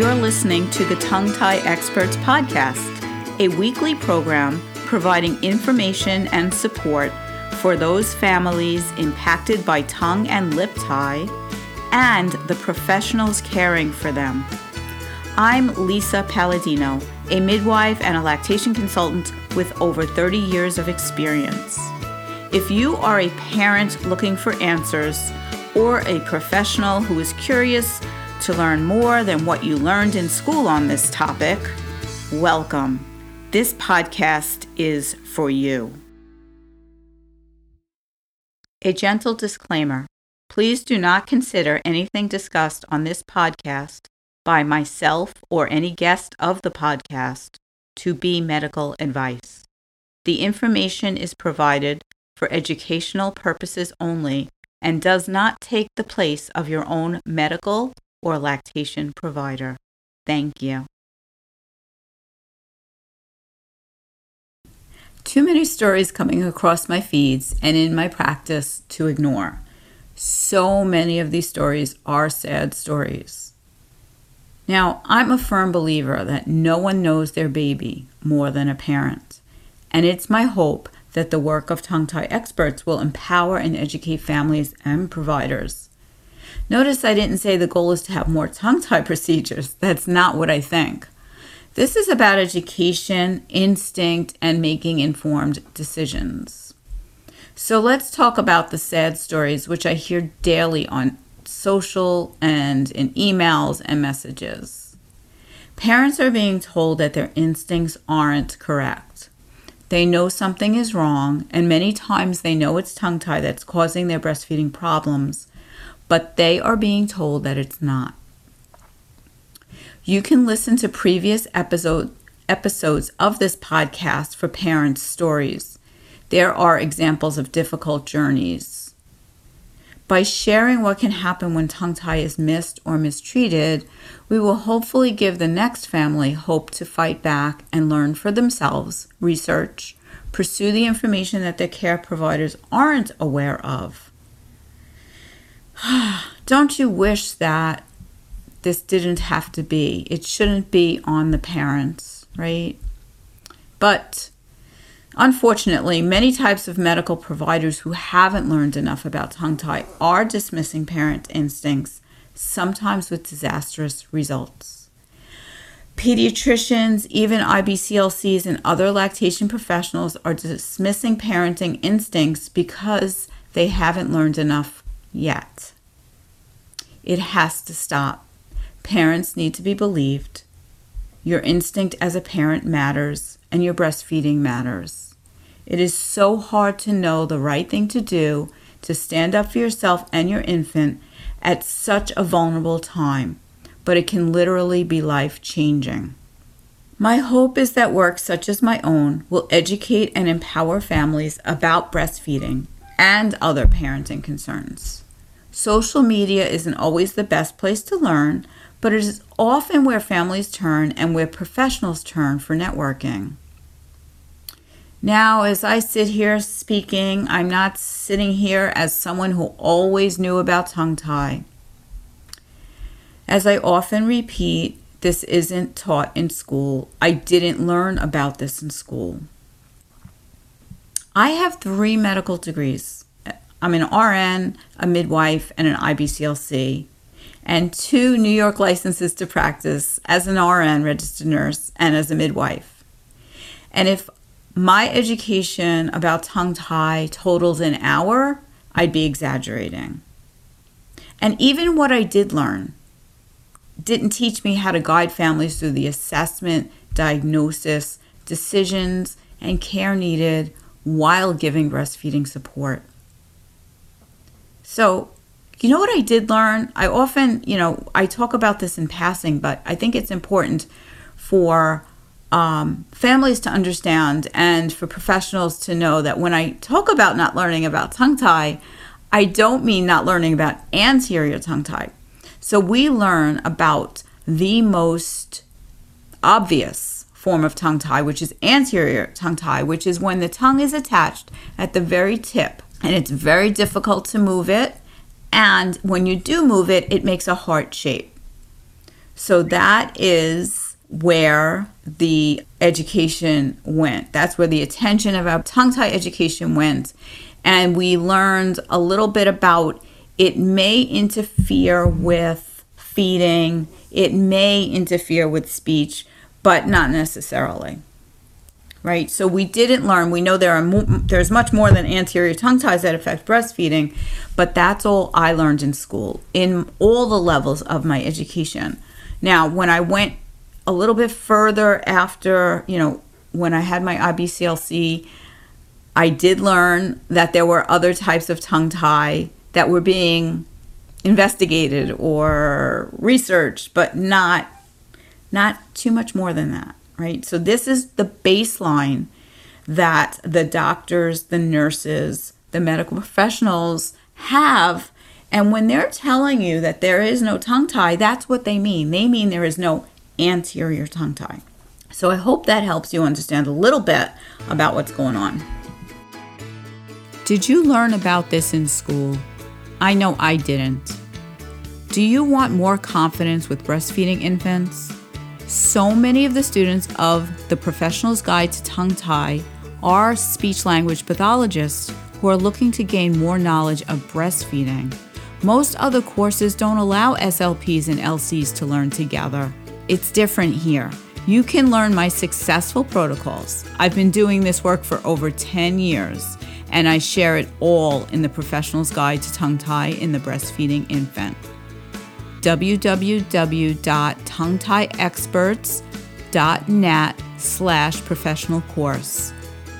You're listening to the Tongue Tie Experts Podcast, a weekly program providing information and support for those families impacted by tongue and lip tie and the professionals caring for them. I'm Lisa Palladino, a midwife and a lactation consultant with over 30 years of experience. If you are a parent looking for answers or a professional who is curious to learn more than what you learned in school on this topic, welcome. This podcast is for you. A gentle disclaimer please do not consider anything discussed on this podcast by myself or any guest of the podcast to be medical advice. The information is provided for educational purposes only and does not take the place of your own medical or lactation provider. Thank you. Too many stories coming across my feeds and in my practice to ignore. So many of these stories are sad stories. Now, I'm a firm believer that no one knows their baby more than a parent, and it's my hope that the work of tongue tie experts will empower and educate families and providers. Notice I didn't say the goal is to have more tongue tie procedures. That's not what I think. This is about education, instinct, and making informed decisions. So let's talk about the sad stories which I hear daily on social and in emails and messages. Parents are being told that their instincts aren't correct. They know something is wrong, and many times they know it's tongue tie that's causing their breastfeeding problems, but they are being told that it's not. You can listen to previous episode, episodes of this podcast for parents' stories. There are examples of difficult journeys. By sharing what can happen when tongue tie is missed or mistreated, we will hopefully give the next family hope to fight back and learn for themselves, research, pursue the information that their care providers aren't aware of. Don't you wish that this didn't have to be. It shouldn't be on the parents, right? But unfortunately, many types of medical providers who haven't learned enough about tongue tie are dismissing parent instincts, sometimes with disastrous results. Pediatricians, even IBCLCs, and other lactation professionals are dismissing parenting instincts because they haven't learned enough yet. It has to stop. Parents need to be believed. Your instinct as a parent matters, and your breastfeeding matters. It is so hard to know the right thing to do to stand up for yourself and your infant at such a vulnerable time, but it can literally be life changing. My hope is that work such as my own will educate and empower families about breastfeeding and other parenting concerns. Social media isn't always the best place to learn, but it is often where families turn and where professionals turn for networking. Now, as I sit here speaking, I'm not sitting here as someone who always knew about tongue tie. As I often repeat, this isn't taught in school. I didn't learn about this in school. I have three medical degrees. I'm an RN, a midwife, and an IBCLC and two New York licenses to practice as an RN registered nurse and as a midwife. And if my education about tongue tie totaled an hour, I'd be exaggerating. And even what I did learn didn't teach me how to guide families through the assessment, diagnosis, decisions, and care needed while giving breastfeeding support. So, you know what I did learn? I often, you know, I talk about this in passing, but I think it's important for um, families to understand and for professionals to know that when I talk about not learning about tongue tie, I don't mean not learning about anterior tongue tie. So we learn about the most obvious form of tongue tie, which is anterior tongue tie, which is when the tongue is attached at the very tip and it's very difficult to move it and when you do move it, it makes a heart shape. So that is where the education went. That's where the attention of our tongue tie education went. And we learned a little bit about it may interfere with feeding, it may interfere with speech, but not necessarily. Right? So we didn't learn. We know there are mo- there's much more than anterior tongue ties that affect breastfeeding, but that's all I learned in school in all the levels of my education. Now, when I went a little bit further after, you know, when I had my IBCLC, I did learn that there were other types of tongue tie that were being investigated or researched, but not not too much more than that, right? So this is the baseline that the doctors, the nurses, the medical professionals have. And when they're telling you that there is no tongue tie, that's what they mean. They mean there is no anterior tongue tie. So I hope that helps you understand a little bit about what's going on. Did you learn about this in school? I know I didn't. Do you want more confidence with breastfeeding infants? So many of the students of the Professional's Guide to Tongue Tie are speech language pathologists who are looking to gain more knowledge of breastfeeding. Most other courses don't allow SLPs and LCs to learn together. It's different here. You can learn my successful protocols. I've been doing this work for over 10 years, and I share it all in the Professional's Guide to Tongue Tie in the Breastfeeding Infant www.tonguetieexperts.net slash professional course.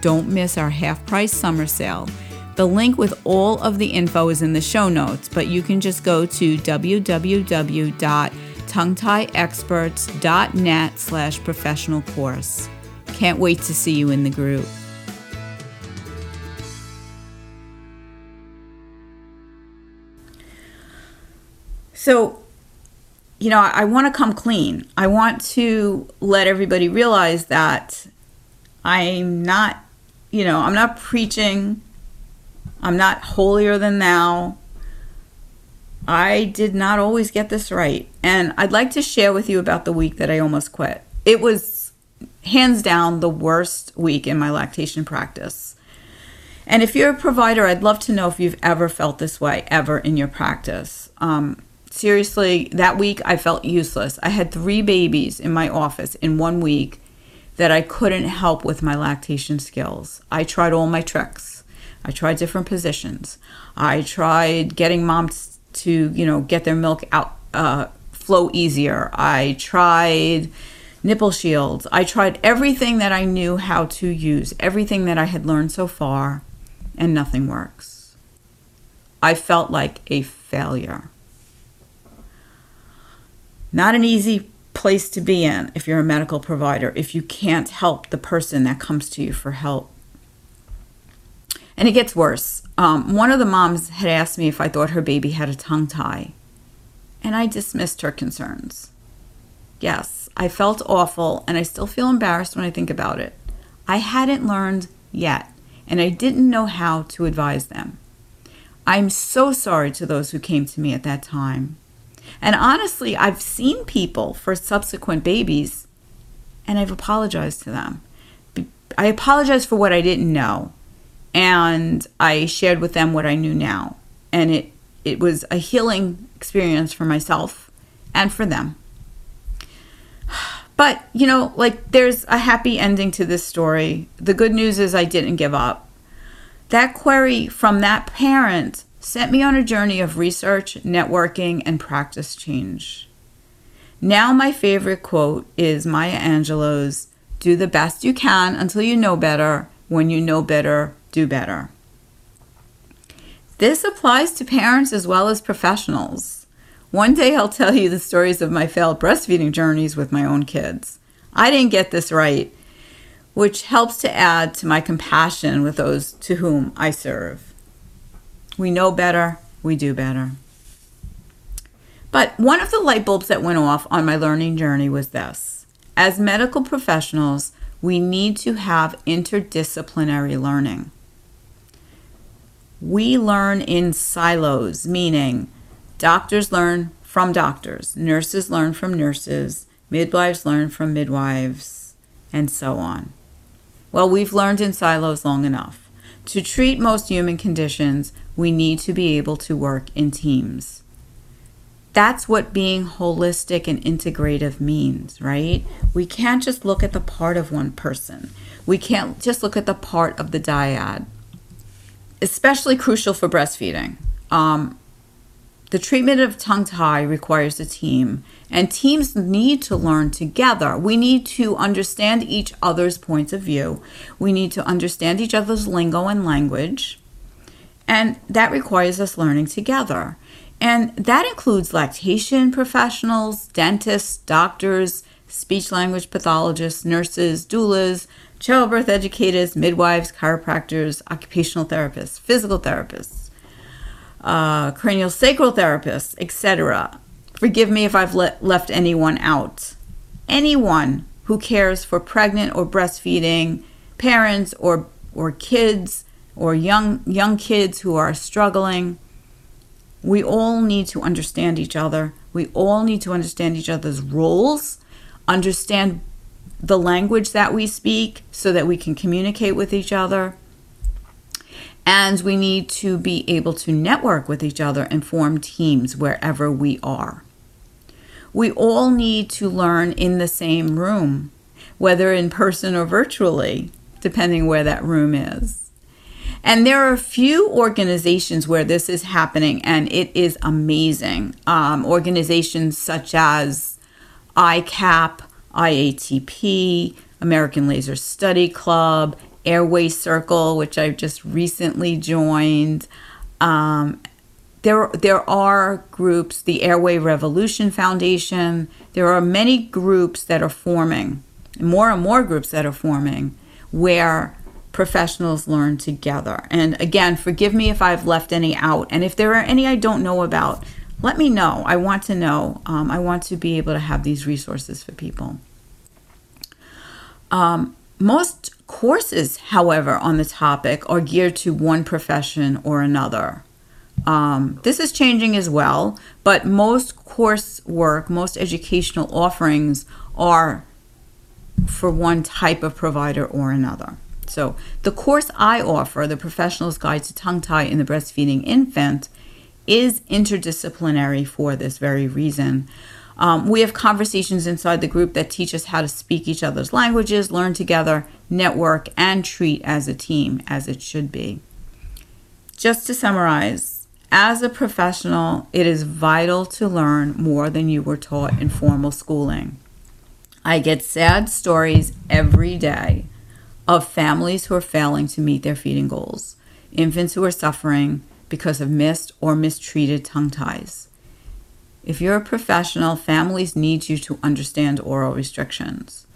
Don't miss our half price summer sale. The link with all of the info is in the show notes, but you can just go to www.tonguetieexperts.net slash professional course. Can't wait to see you in the group. So, you know, I, want to come clean. I want to let everybody realize that I'm not, you know, I'm not preaching. I'm not holier than thou. I did not always get this right. And I'd like to share with you about the week that I almost quit. It was hands down the worst week in my lactation practice. And if you're a provider, I'd love to know if you've ever felt this way, ever in your practice. Um, seriously, that week I felt useless. I had three babies in my office in one week that I couldn't help with my lactation skills. I tried all my tricks. I tried different positions. I tried getting moms to, you know, get their milk out, uh, flow easier. I tried nipple shields. I tried everything that I knew how to use, everything that I had learned so far, and nothing works. I felt like a failure. Not an easy place to be in if you're a medical provider, if you can't help the person that comes to you for help. And it gets worse. Um, one of the moms had asked me if I thought her baby had a tongue tie, and I dismissed her concerns. Yes, I felt awful, and I still feel embarrassed when I think about it. I hadn't learned yet, and I didn't know how to advise them. I'm so sorry to those who came to me at that time. And honestly, I've seen people for subsequent babies and I've apologized to them. I apologized for what I didn't know and I shared with them what I knew now. And it, it was a healing experience for myself and for them. But, you know, like there's a happy ending to this story. The good news is I didn't give up. That query from that parent sent me on a journey of research, networking, and practice change. Now, my favorite quote is Maya Angelou's Do the best you can until you know better. When you know better, do better. This applies to parents as well as professionals. One day I'll tell you the stories of my failed breastfeeding journeys with my own kids. I didn't get this right, which helps to add to my compassion with those to whom I serve. We know better, we do better. But one of the light bulbs that went off on my learning journey was this. As medical professionals, we need to have interdisciplinary learning. We learn in silos, meaning doctors learn from doctors, nurses learn from nurses, midwives learn from midwives, and so on. Well, we've learned in silos long enough. To treat most human conditions, we need to be able to work in teams. That's what being holistic and integrative means, right? We can't just look at the part of one person. We can't just look at the part of the dyad. Especially crucial for breastfeeding. Um, the treatment of tongue tie requires a team, and teams need to learn together. We need to understand each other's points of view. We need to understand each other's lingo and language, and that requires us learning together. And that includes lactation professionals, dentists, doctors, speech language pathologists, nurses, doulas, childbirth educators, midwives, chiropractors, occupational therapists, physical therapists uh, cranial sacral therapists, etc. Forgive me if I've le- left anyone out. Anyone who cares for pregnant or breastfeeding parents or or kids or young young kids who are struggling. We all need to understand each other. We all need to understand each other's roles, understand the language that we speak so that we can communicate with each other and we need to be able to network with each other and form teams wherever we are. We all need to learn in the same room, whether in person or virtually, depending where that room is. And there are a few organizations where this is happening, and it is amazing. Um, organizations such as ICAP, IATP, American Laser Study Club, Airway Circle, which I've just recently joined. Um, there, there are groups, the Airway Revolution Foundation. There are many groups that are forming, more and more groups that are forming, where professionals learn together. And again, forgive me if I've left any out. And if there are any I don't know about, let me know. I want to know. Um, I want to be able to have these resources for people. Um, most courses, however, on the topic are geared to one profession or another. Um, this is changing as well, but most coursework, most educational offerings are for one type of provider or another. So, the course I offer, the Professional's Guide to Tongue Tie in the Breastfeeding Infant, is interdisciplinary for this very reason. Um, we have conversations inside the group that teach us how to speak each other's languages, learn together, network, and treat as a team, as it should be. Just to summarize, as a professional, it is vital to learn more than you were taught in formal schooling. I get sad stories every day of families who are failing to meet their feeding goals, infants who are suffering because of missed or mistreated tongue ties. If you're a professional, families need you to understand oral restrictions.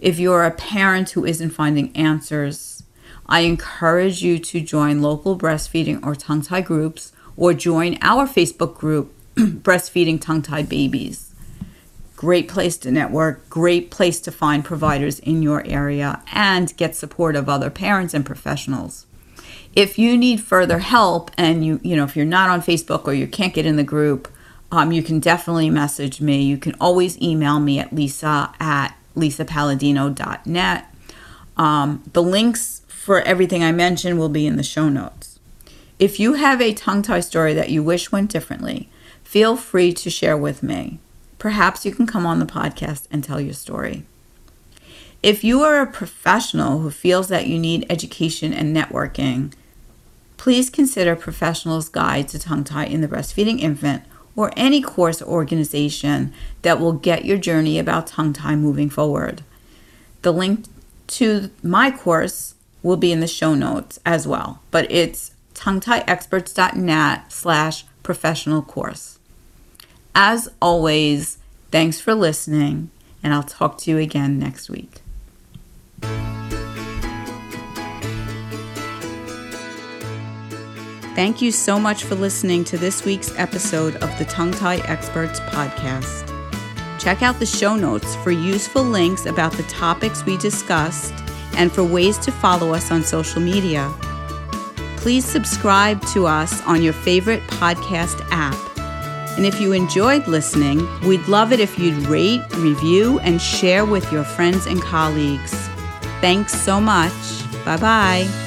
If you're a parent who isn't finding answers, I encourage you to join local breastfeeding or tongue tie groups or join our Facebook group, Breastfeeding Tongue Tied Babies. Great place to network, great place to find providers in your area and get support of other parents and professionals. If you need further help and you, you know, if you're not on Facebook or you can't get in the group, um, you can definitely message me. You can always email me at lisa at lisapalladino.net. Um, the links for everything I mentioned will be in the show notes. If you have a tongue tie story that you wish went differently, feel free to share with me. Perhaps you can come on the podcast and tell your story. If you are a professional who feels that you need education and networking, please consider Professional's Guide to Tongue Tie in the Breastfeeding Infant or any course or organization that will get your journey about tongue tie moving forward. The link to my course will be in the show notes as well, but it's tonguetieexperts.net slash professional course. As always, thanks for listening, and I'll talk to you again next week. Thank you so much for listening to this week's episode of the Tongue Tie Experts podcast. Check out the show notes for useful links about the topics we discussed and for ways to follow us on social media. Please subscribe to us on your favorite podcast app. And if you enjoyed listening, we'd love it if you'd rate, review, and share with your friends and colleagues. Thanks so much. Bye bye.